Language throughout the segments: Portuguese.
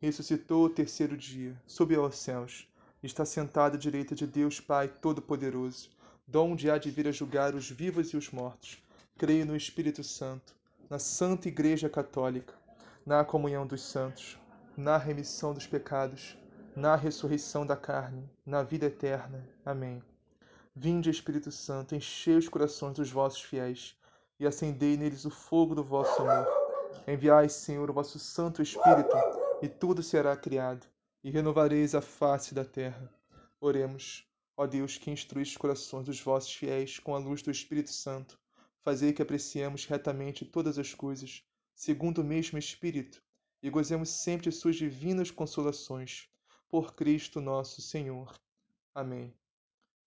ressuscitou o terceiro dia, subiu aos céus, está sentado à direita de Deus Pai Todo-Poderoso, donde há de vir a julgar os vivos e os mortos. Creio no Espírito Santo, na Santa Igreja Católica, na comunhão dos santos, na remissão dos pecados, na ressurreição da carne, na vida eterna. Amém. Vinde, Espírito Santo, enchei os corações dos vossos fiéis e acendei neles o fogo do vosso amor. Enviai, Senhor, o vosso Santo Espírito e tudo será criado, e renovareis a face da terra. Oremos, ó Deus, que instruís os corações dos vossos fiéis com a luz do Espírito Santo, fazei que apreciemos retamente todas as coisas, segundo o mesmo Espírito, e gozemos sempre de suas divinas consolações. Por Cristo nosso Senhor. Amém.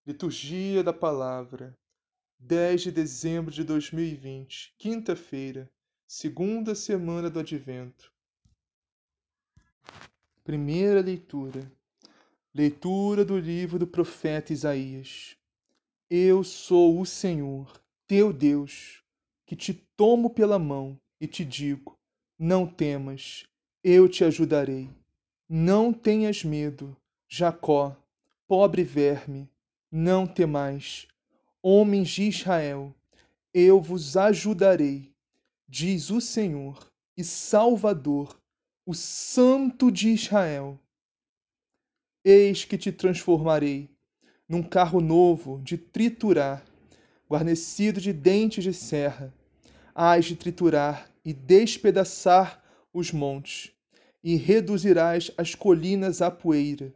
Liturgia da Palavra, 10 de dezembro de 2020, quinta-feira, segunda semana do Advento. Primeira leitura. Leitura do livro do profeta Isaías. Eu sou o Senhor, teu Deus, que te tomo pela mão e te digo: não temas, eu te ajudarei. Não tenhas medo, Jacó, pobre verme, não temais. Homens de Israel, eu vos ajudarei, diz o Senhor e Salvador o Santo de Israel. Eis que te transformarei num carro novo de triturar, guarnecido de dentes de serra. Hás de triturar e despedaçar os montes, e reduzirás as colinas à poeira,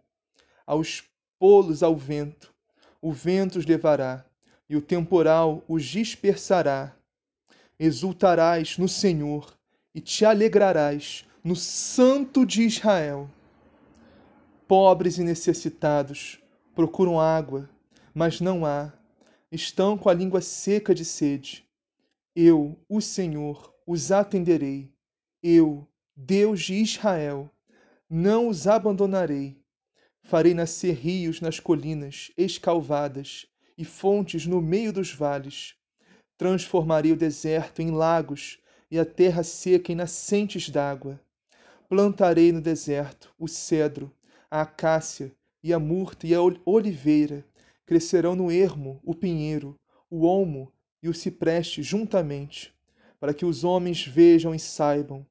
aos polos ao vento. O vento os levará, e o temporal os dispersará. Exultarás no Senhor e te alegrarás no Santo de Israel. Pobres e necessitados procuram água, mas não há. Estão com a língua seca de sede. Eu, o Senhor, os atenderei. Eu, Deus de Israel, não os abandonarei. Farei nascer rios nas colinas escalvadas e fontes no meio dos vales. Transformarei o deserto em lagos e a terra seca em nascentes d'água plantarei no deserto o cedro, a acácia e a murta e a oliveira. Crescerão no ermo o pinheiro, o olmo e o cipreste juntamente, para que os homens vejam e saibam,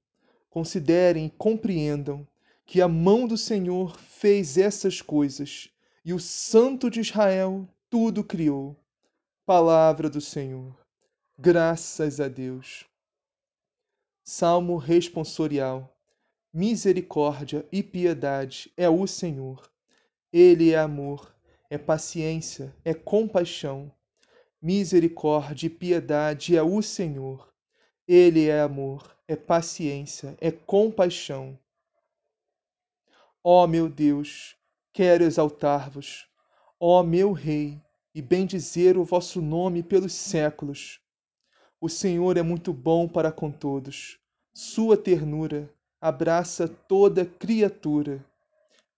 considerem e compreendam que a mão do Senhor fez essas coisas e o Santo de Israel tudo criou. Palavra do Senhor. Graças a Deus. Salmo responsorial misericórdia e piedade é o Senhor. Ele é amor, é paciência, é compaixão. Misericórdia e piedade é o Senhor. Ele é amor, é paciência, é compaixão. Ó meu Deus, quero exaltar-vos, ó meu Rei, e bendizer o vosso nome pelos séculos. O Senhor é muito bom para com todos. Sua ternura abraça toda criatura.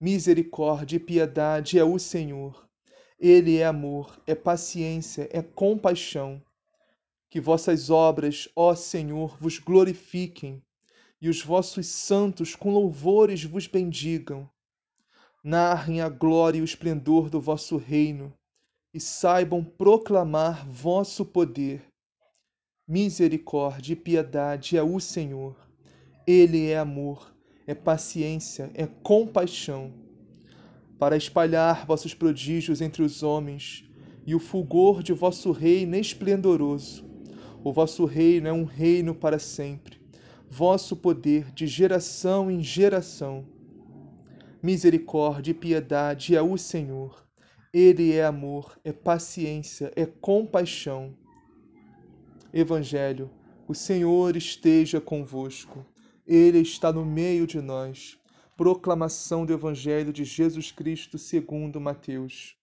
Misericórdia e piedade é o Senhor. Ele é amor, é paciência, é compaixão. Que vossas obras, ó Senhor, vos glorifiquem e os vossos santos com louvores vos bendigam. Narrem a glória e o esplendor do vosso reino e saibam proclamar vosso poder. Misericórdia e piedade é o Senhor. Ele é amor, é paciência, é compaixão, para espalhar vossos prodígios entre os homens e o fulgor de vosso reino esplendoroso. O vosso reino é um reino para sempre, vosso poder de geração em geração. Misericórdia e piedade é o Senhor. Ele é amor, é paciência, é compaixão. Evangelho, o Senhor esteja convosco. Ele está no meio de nós. Proclamação do Evangelho de Jesus Cristo segundo Mateus.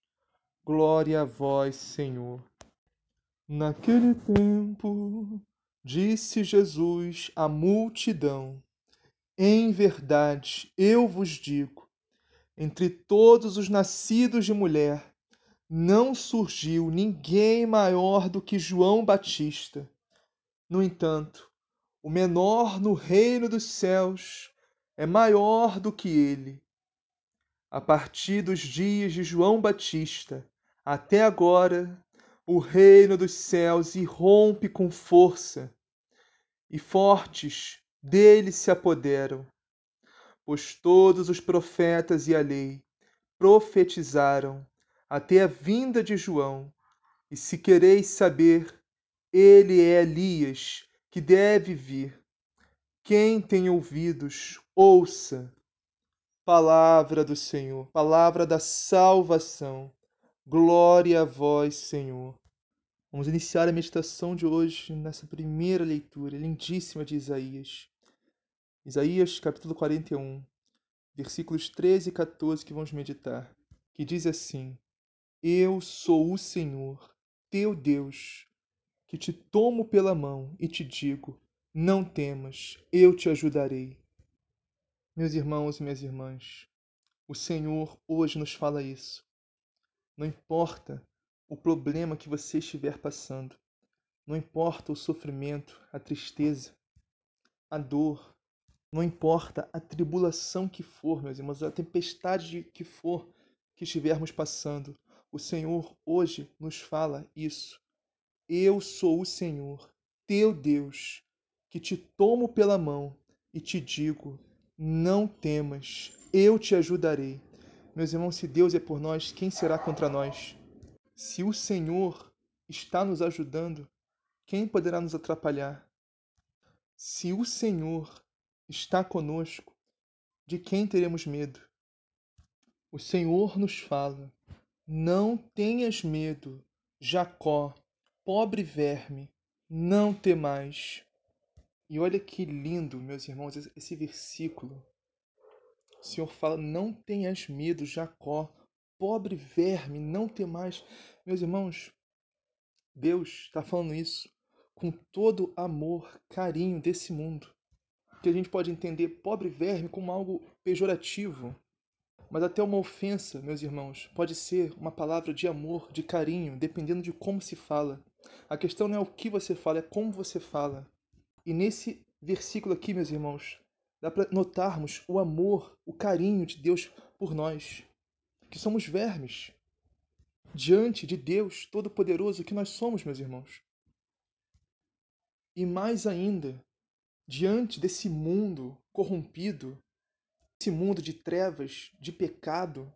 Glória a vós, Senhor. Naquele tempo, disse Jesus à multidão: Em verdade, eu vos digo, entre todos os nascidos de mulher, não surgiu ninguém maior do que João Batista. No entanto, o menor no reino dos céus é maior do que ele. A partir dos dias de João Batista até agora, o reino dos céus irrompe com força, e fortes dele se apoderam. Pois todos os profetas e a lei profetizaram até a vinda de João, e se quereis saber, ele é Elias que deve vir. Quem tem ouvidos, ouça. Palavra do Senhor, palavra da salvação. Glória a vós, Senhor. Vamos iniciar a meditação de hoje nessa primeira leitura lindíssima de Isaías. Isaías, capítulo 41, versículos 13 e 14 que vamos meditar, que diz assim: Eu sou o Senhor, teu Deus, que te tomo pela mão e te digo: não temas, eu te ajudarei. Meus irmãos e minhas irmãs, o Senhor hoje nos fala isso. Não importa o problema que você estiver passando, não importa o sofrimento, a tristeza, a dor, não importa a tribulação que for, meus irmãos, a tempestade que for que estivermos passando, o Senhor hoje nos fala isso. Eu sou o Senhor, teu Deus, que te tomo pela mão e te digo: não temas, eu te ajudarei. Meus irmãos, se Deus é por nós, quem será contra nós? Se o Senhor está nos ajudando, quem poderá nos atrapalhar? Se o Senhor está conosco, de quem teremos medo? O Senhor nos fala: Não tenhas medo, Jacó, pobre verme, não temais. E olha que lindo, meus irmãos, esse versículo. O Senhor fala: Não tenhas medo, Jacó, pobre verme, não temais. Meus irmãos, Deus está falando isso com todo amor, carinho desse mundo. Que a gente pode entender pobre verme como algo pejorativo, mas até uma ofensa, meus irmãos, pode ser uma palavra de amor, de carinho, dependendo de como se fala. A questão não é o que você fala, é como você fala. E nesse versículo aqui, meus irmãos, dá para notarmos o amor, o carinho de Deus por nós, que somos vermes, diante de Deus Todo-Poderoso que nós somos, meus irmãos. E mais ainda, diante desse mundo corrompido, esse mundo de trevas, de pecado,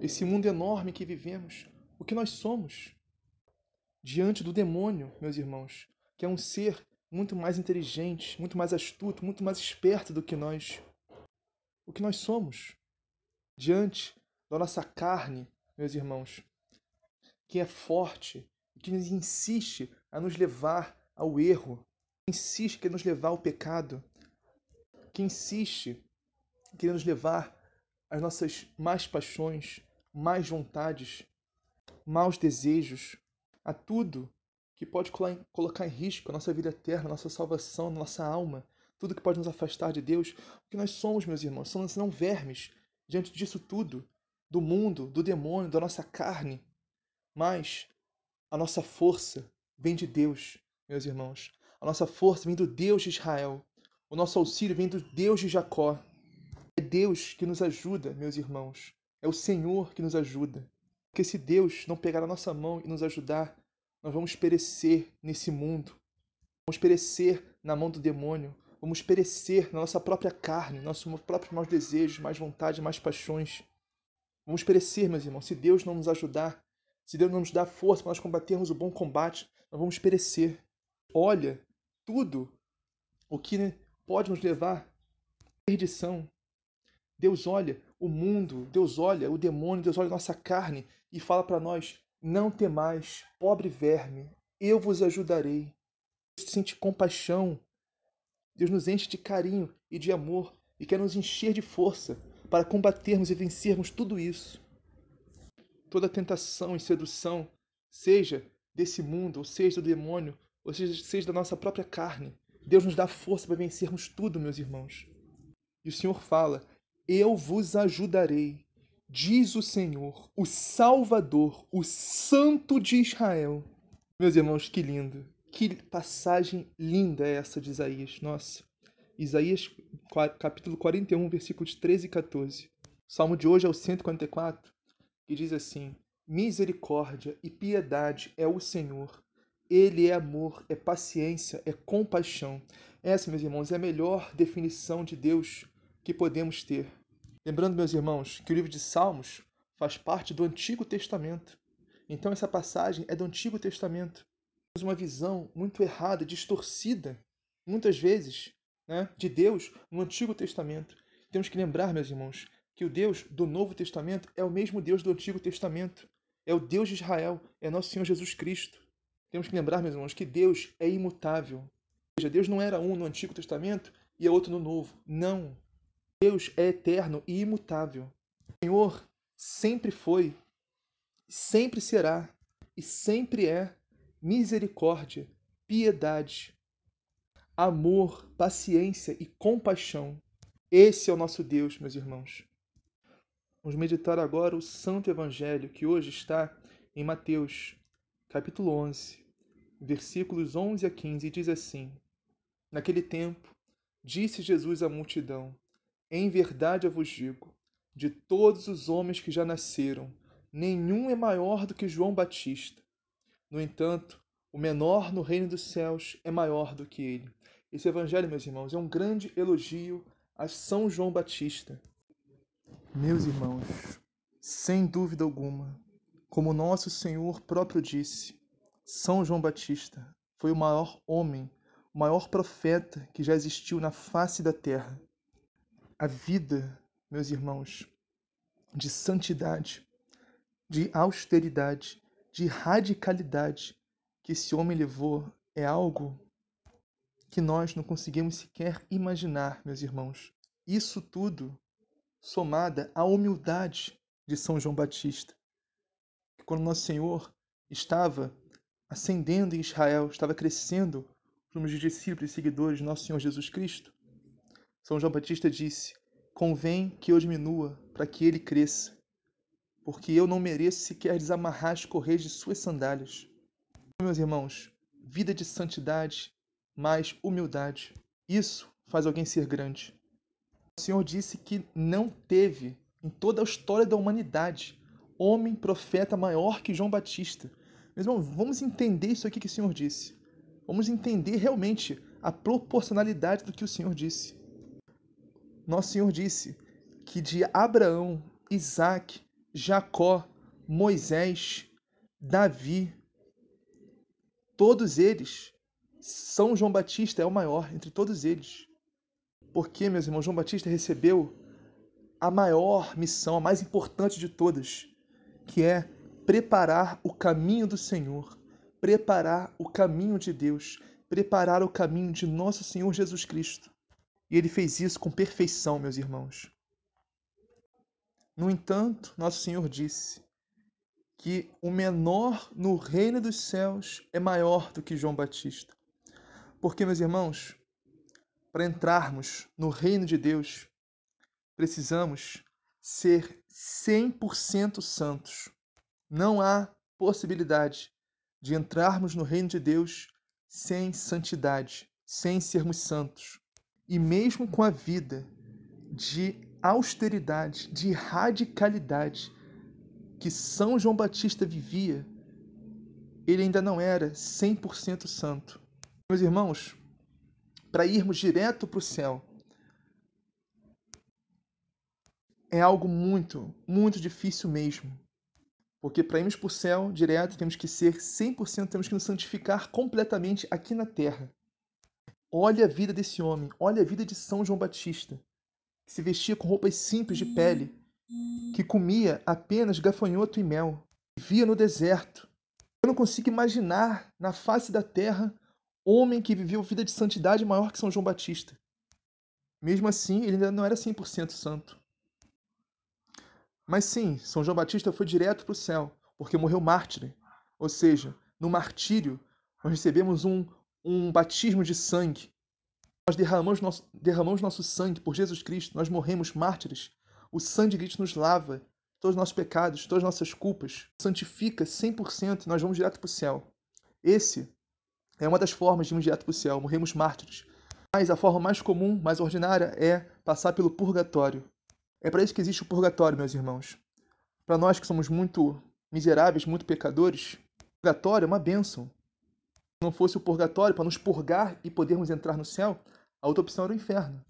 esse mundo enorme que vivemos, o que nós somos? Diante do demônio, meus irmãos, que é um ser muito mais inteligente, muito mais astuto, muito mais esperto do que nós. O que nós somos diante da nossa carne, meus irmãos, que é forte, que insiste a nos levar ao erro, que insiste a nos levar ao pecado, que insiste a nos levar às nossas más paixões, más vontades, maus desejos, a tudo que pode colocar em risco a nossa vida eterna, a nossa salvação, a nossa alma, tudo que pode nos afastar de Deus, porque nós somos, meus irmãos, somos não vermes diante disso tudo, do mundo, do demônio, da nossa carne. Mas a nossa força vem de Deus, meus irmãos. A nossa força vem do Deus de Israel. O nosso auxílio vem do Deus de Jacó. É Deus que nos ajuda, meus irmãos. É o Senhor que nos ajuda. Porque se Deus não pegar a nossa mão e nos ajudar, nós vamos perecer nesse mundo. Vamos perecer na mão do demônio. Vamos perecer na nossa própria carne, nossos próprios maus desejos, mais vontade, mais paixões. Vamos perecer, meus irmãos, se Deus não nos ajudar, se Deus não nos dar força para nós combatermos o bom combate, nós vamos perecer. Olha tudo o que pode nos levar à perdição. Deus olha o mundo, Deus olha o demônio, Deus olha a nossa carne e fala para nós: não temais, pobre verme, eu vos ajudarei. Deus sente compaixão. Deus nos enche de carinho e de amor e quer nos encher de força para combatermos e vencermos tudo isso. Toda tentação e sedução, seja desse mundo, ou seja do demônio, ou seja, seja da nossa própria carne. Deus nos dá força para vencermos tudo, meus irmãos. E o Senhor fala: Eu vos ajudarei, diz o Senhor, o Salvador, o Santo de Israel. Meus irmãos, que lindo! Que passagem linda é essa de Isaías. Nossa. Isaías capítulo 41, versículos 13 e 14. O salmo de hoje é o 144, que diz assim: Misericórdia e piedade é o Senhor. Ele é amor, é paciência, é compaixão. Essa, meus irmãos, é a melhor definição de Deus que podemos ter. Lembrando, meus irmãos, que o livro de Salmos faz parte do Antigo Testamento. Então, essa passagem é do Antigo Testamento. Temos uma visão muito errada, distorcida, muitas vezes, né, de Deus no Antigo Testamento. Temos que lembrar, meus irmãos, que o Deus do Novo Testamento é o mesmo Deus do Antigo Testamento. É o Deus de Israel, é nosso Senhor Jesus Cristo. Temos que lembrar, meus irmãos, que Deus é imutável. Ou seja, Deus não era um no Antigo Testamento e é outro no Novo. Não. Deus é eterno e imutável. O Senhor sempre foi, sempre será e sempre é misericórdia, piedade, amor, paciência e compaixão. Esse é o nosso Deus, meus irmãos. Vamos meditar agora o Santo Evangelho que hoje está em Mateus, capítulo 11, versículos 11 a 15, e diz assim: Naquele tempo, disse Jesus à multidão: em verdade eu vos digo: de todos os homens que já nasceram, nenhum é maior do que João Batista. No entanto, o menor no reino dos céus é maior do que ele. Esse evangelho, meus irmãos, é um grande elogio a São João Batista. Meus irmãos, sem dúvida alguma, como nosso Senhor próprio disse, São João Batista foi o maior homem, o maior profeta que já existiu na face da terra a vida, meus irmãos, de santidade, de austeridade, de radicalidade que esse homem levou é algo que nós não conseguimos sequer imaginar, meus irmãos. Isso tudo somada à humildade de São João Batista. Quando nosso Senhor estava ascendendo em Israel, estava crescendo como os discípulos e seguidores de nosso Senhor Jesus Cristo, são João Batista disse: Convém que eu diminua para que ele cresça, porque eu não mereço sequer desamarrar as correias de suas sandálias. Meus irmãos, vida de santidade mais humildade. Isso faz alguém ser grande. O Senhor disse que não teve, em toda a história da humanidade, homem profeta maior que João Batista. Meus irmãos, vamos entender isso aqui que o Senhor disse. Vamos entender realmente a proporcionalidade do que o Senhor disse. Nosso Senhor disse que de Abraão, Isaac, Jacó, Moisés, Davi, todos eles, São João Batista é o maior entre todos eles. Porque, meus irmãos, João Batista recebeu a maior missão, a mais importante de todas, que é preparar o caminho do Senhor, preparar o caminho de Deus, preparar o caminho de nosso Senhor Jesus Cristo. E ele fez isso com perfeição, meus irmãos. No entanto, nosso Senhor disse que o menor no reino dos céus é maior do que João Batista. Porque, meus irmãos, para entrarmos no reino de Deus, precisamos ser 100% santos. Não há possibilidade de entrarmos no reino de Deus sem santidade, sem sermos santos e mesmo com a vida de austeridade, de radicalidade que São João Batista vivia, ele ainda não era 100% santo. Meus irmãos, para irmos direto para o céu, é algo muito, muito difícil mesmo. Porque para irmos para o céu direto, temos que ser 100%, temos que nos santificar completamente aqui na terra. Olha a vida desse homem, olha a vida de São João Batista, que se vestia com roupas simples de pele, que comia apenas gafanhoto e mel, vivia no deserto. Eu não consigo imaginar na face da terra homem que viveu vida de santidade maior que São João Batista. Mesmo assim, ele ainda não era 100% santo. Mas sim, São João Batista foi direto para o céu, porque morreu mártir. Ou seja, no martírio, nós recebemos um, um batismo de sangue. Nós derramamos nosso, derramamos nosso sangue por Jesus Cristo, nós morremos mártires. O sangue de Cristo nos lava todos os nossos pecados, todas as nossas culpas, santifica 100% e nós vamos direto para o céu. Esse é uma das formas de irmos direto para o céu, morremos mártires. Mas a forma mais comum, mais ordinária, é passar pelo purgatório. É para isso que existe o purgatório, meus irmãos. Para nós que somos muito miseráveis, muito pecadores, o purgatório é uma bênção. Se não fosse o purgatório para nos purgar e podermos entrar no céu, a outra opção era o inferno.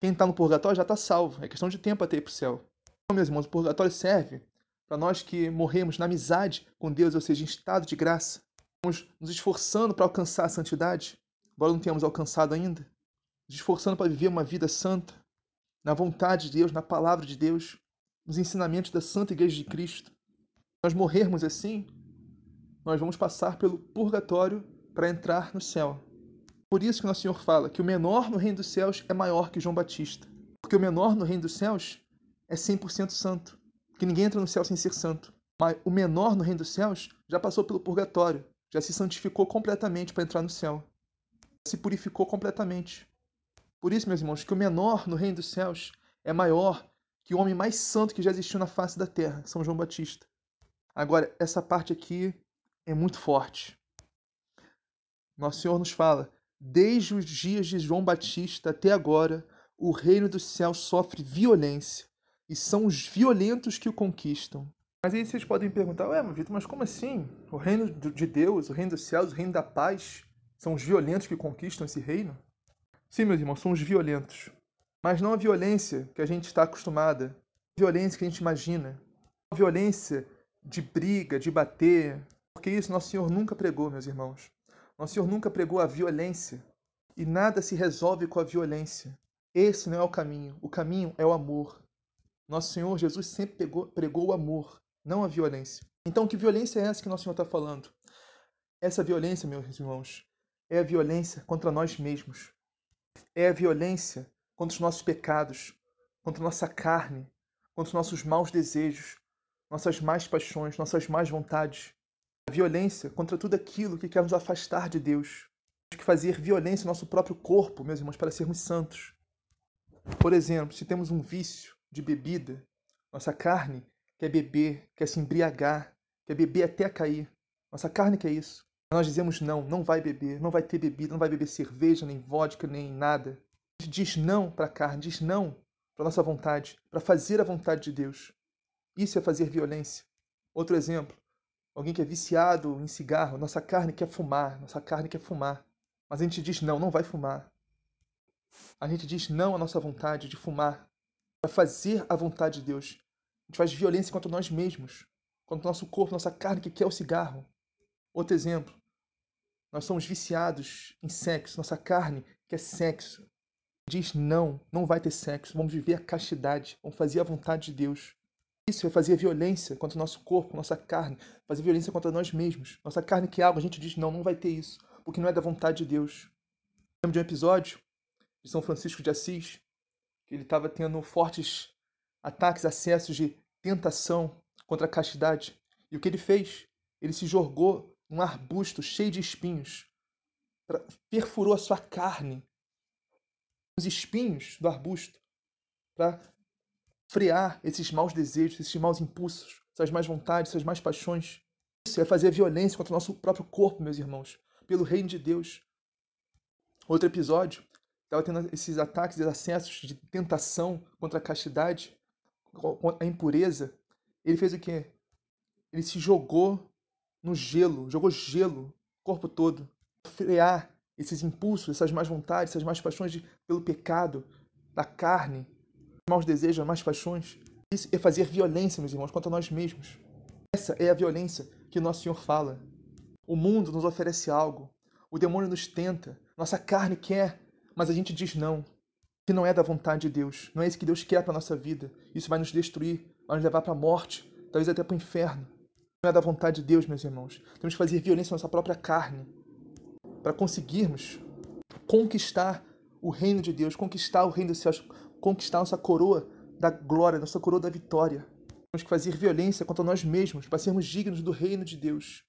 Quem está no purgatório já está salvo, é questão de tempo até ir para o céu. Então, meus irmãos, o purgatório serve para nós que morremos na amizade com Deus, ou seja, em estado de graça. Estamos nos esforçando para alcançar a santidade, embora não tenhamos alcançado ainda. Nos esforçando para viver uma vida santa, na vontade de Deus, na palavra de Deus, nos ensinamentos da Santa Igreja de Cristo. Nós morrermos assim, nós vamos passar pelo purgatório para entrar no céu. Por isso que nosso Senhor fala que o menor no reino dos céus é maior que João Batista. Porque o menor no reino dos céus é 100% santo. Porque ninguém entra no céu sem ser santo. Mas o menor no reino dos céus já passou pelo purgatório, já se santificou completamente para entrar no céu. Se purificou completamente. Por isso, meus irmãos, que o menor no reino dos céus é maior que o homem mais santo que já existiu na face da terra, São João Batista. Agora, essa parte aqui é muito forte. Nosso Senhor nos fala: desde os dias de João Batista até agora, o reino dos céus sofre violência, e são os violentos que o conquistam. Mas aí vocês podem perguntar: ué, Vitor, mas como assim? O reino de Deus, o reino dos céus, o reino da paz, são os violentos que conquistam esse reino? Sim, meus irmãos, somos violentos. Mas não a violência que a gente está acostumada, a violência que a gente imagina, a violência de briga, de bater, porque isso nosso Senhor nunca pregou, meus irmãos. Nosso Senhor nunca pregou a violência e nada se resolve com a violência. Esse não é o caminho. O caminho é o amor. Nosso Senhor Jesus sempre pegou, pregou o amor, não a violência. Então, que violência é essa que nosso Senhor está falando? Essa violência, meus irmãos, é a violência contra nós mesmos é a violência contra os nossos pecados, contra nossa carne, contra os nossos maus desejos, nossas más paixões, nossas más vontades. Violência contra tudo aquilo que quer nos afastar de Deus. Temos que fazer violência no nosso próprio corpo, meus irmãos, para sermos santos. Por exemplo, se temos um vício de bebida, nossa carne quer beber, quer se embriagar, quer beber até cair. Nossa carne quer isso. Nós dizemos não, não vai beber, não vai ter bebida, não vai beber cerveja, nem vodka, nem nada. A gente diz não para a carne, diz não para nossa vontade, para fazer a vontade de Deus. Isso é fazer violência. Outro exemplo, alguém que é viciado em cigarro, nossa carne quer fumar, nossa carne quer fumar. Mas a gente diz não, não vai fumar. A gente diz não à nossa vontade de fumar, para fazer a vontade de Deus. A gente faz violência contra nós mesmos, contra o nosso corpo, nossa carne que quer o cigarro. Outro exemplo, nós somos viciados em sexo, nossa carne quer sexo. Diz não, não vai ter sexo, vamos viver a castidade, vamos fazer a vontade de Deus. Isso é fazer violência contra o nosso corpo, nossa carne, fazer violência contra nós mesmos. Nossa carne quer algo, a gente diz não, não vai ter isso, porque não é da vontade de Deus. Lembro de um episódio de São Francisco de Assis, que ele estava tendo fortes ataques, acessos de tentação contra a castidade. E o que ele fez? Ele se jogou um arbusto cheio de espinhos, perfurou a sua carne, os espinhos do arbusto, para frear esses maus desejos, esses maus impulsos, essas más vontades, essas más paixões. Isso é fazer violência contra o nosso próprio corpo, meus irmãos, pelo reino de Deus. Outro episódio, estava tendo esses ataques, esses acessos de tentação contra a castidade, a impureza. Ele fez o quê? Ele se jogou no gelo, jogou gelo o corpo todo, frear esses impulsos, essas más vontades, essas más paixões de, pelo pecado, da carne, maus desejos, más paixões. Isso é fazer violência, meus irmãos, contra nós mesmos. Essa é a violência que nosso Senhor fala. O mundo nos oferece algo, o demônio nos tenta, nossa carne quer, mas a gente diz não, que não é da vontade de Deus, não é isso que Deus quer para nossa vida. Isso vai nos destruir, vai nos levar para a morte, talvez até para o inferno não é da vontade de Deus, meus irmãos. Temos que fazer violência à nossa própria carne para conseguirmos conquistar o reino de Deus, conquistar o reino dos céus, conquistar nossa coroa da glória, nossa coroa da vitória. Temos que fazer violência contra nós mesmos para sermos dignos do reino de Deus.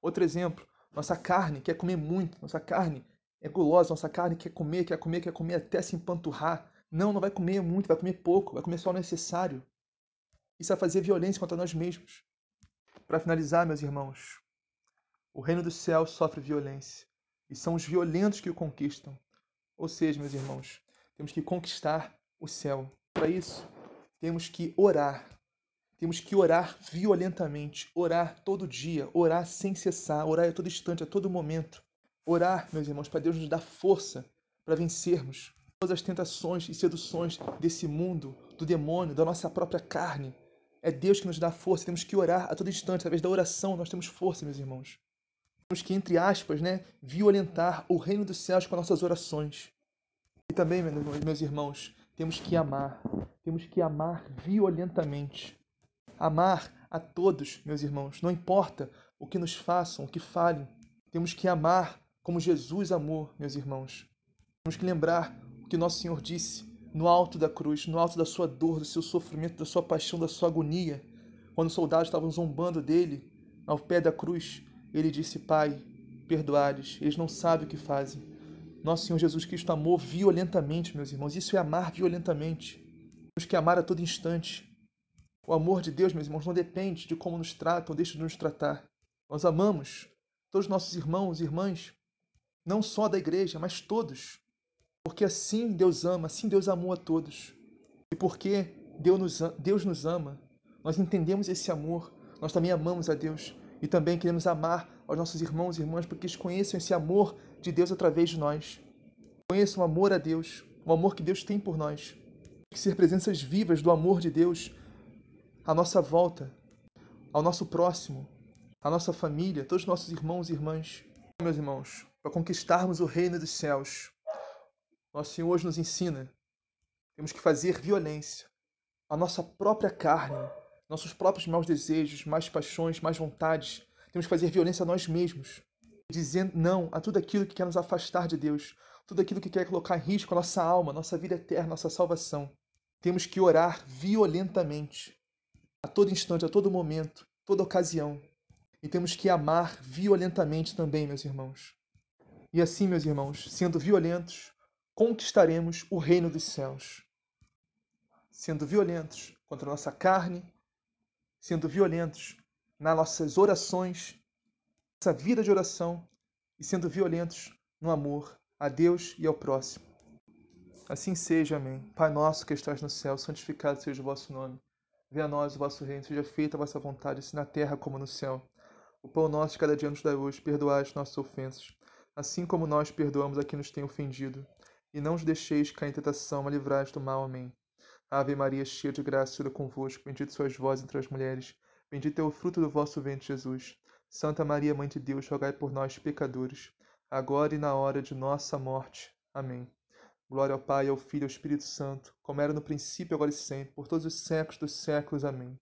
Outro exemplo, nossa carne quer comer muito, nossa carne é gulosa, nossa carne quer comer, quer comer, quer comer até se empanturrar. Não, não vai comer muito, vai comer pouco, vai comer só o necessário. Isso é fazer violência contra nós mesmos. Para finalizar, meus irmãos, o reino do céu sofre violência e são os violentos que o conquistam. Ou seja, meus irmãos, temos que conquistar o céu. Para isso, temos que orar. Temos que orar violentamente, orar todo dia, orar sem cessar, orar a todo instante, a todo momento. Orar, meus irmãos, para Deus nos dar força para vencermos todas as tentações e seduções desse mundo, do demônio, da nossa própria carne. É Deus que nos dá força, temos que orar a todo instante, através da oração nós temos força, meus irmãos. Temos que, entre aspas, né, violentar o reino dos céus com nossas orações. E também, meus irmãos, temos que amar. Temos que amar violentamente. Amar a todos, meus irmãos, não importa o que nos façam, o que falem. Temos que amar como Jesus amou, meus irmãos. Temos que lembrar o que nosso Senhor disse no alto da cruz, no alto da sua dor, do seu sofrimento, da sua paixão, da sua agonia, quando os soldados estavam zombando dele ao pé da cruz, ele disse: Pai, perdoares, eles não sabem o que fazem. Nosso Senhor Jesus Cristo amou violentamente, meus irmãos. Isso é amar violentamente. Temos que amar a todo instante. O amor de Deus, meus irmãos, não depende de como nos tratam ou deixam de nos tratar. Nós amamos todos os nossos irmãos e irmãs não só da igreja, mas todos. Porque assim Deus ama, assim Deus amou a todos. E porque Deus nos, Deus nos ama, nós entendemos esse amor, nós também amamos a Deus. E também queremos amar aos nossos irmãos e irmãs, porque eles conheçam esse amor de Deus através de nós. Conheçam o amor a Deus, o amor que Deus tem por nós. Que ser presenças vivas do amor de Deus à nossa volta, ao nosso próximo, à nossa família, todos os nossos irmãos e irmãs. Meus irmãos, para conquistarmos o reino dos céus. Nosso Senhor hoje nos ensina. Temos que fazer violência à nossa própria carne, nossos próprios maus desejos, mais paixões, mais vontades. Temos que fazer violência a nós mesmos, dizendo não a tudo aquilo que quer nos afastar de Deus, tudo aquilo que quer colocar em risco a nossa alma, nossa vida eterna, nossa salvação. Temos que orar violentamente, a todo instante, a todo momento, toda ocasião. E temos que amar violentamente também, meus irmãos. E assim, meus irmãos, sendo violentos, conquistaremos o reino dos céus. Sendo violentos contra a nossa carne, sendo violentos nas nossas orações, nossa vida de oração e sendo violentos no amor a Deus e ao próximo. Assim seja, amém. Pai nosso que estás no céu, santificado seja o vosso nome. Venha a nós o vosso reino, seja feita a vossa vontade, assim na terra como no céu. O pão nosso de cada dia nos dai hoje, perdoai as nossas ofensas assim como nós perdoamos a quem nos tem ofendido. E não os deixeis cair em tentação, mas livrai do mal. Amém. Ave Maria, cheia de graça, é convosco, bendita sois vós entre as mulheres, bendito é o fruto do vosso ventre, Jesus. Santa Maria, Mãe de Deus, rogai por nós, pecadores, agora e na hora de nossa morte. Amém. Glória ao Pai, ao Filho e ao Espírito Santo, como era no princípio, agora e sempre, por todos os séculos dos séculos. Amém.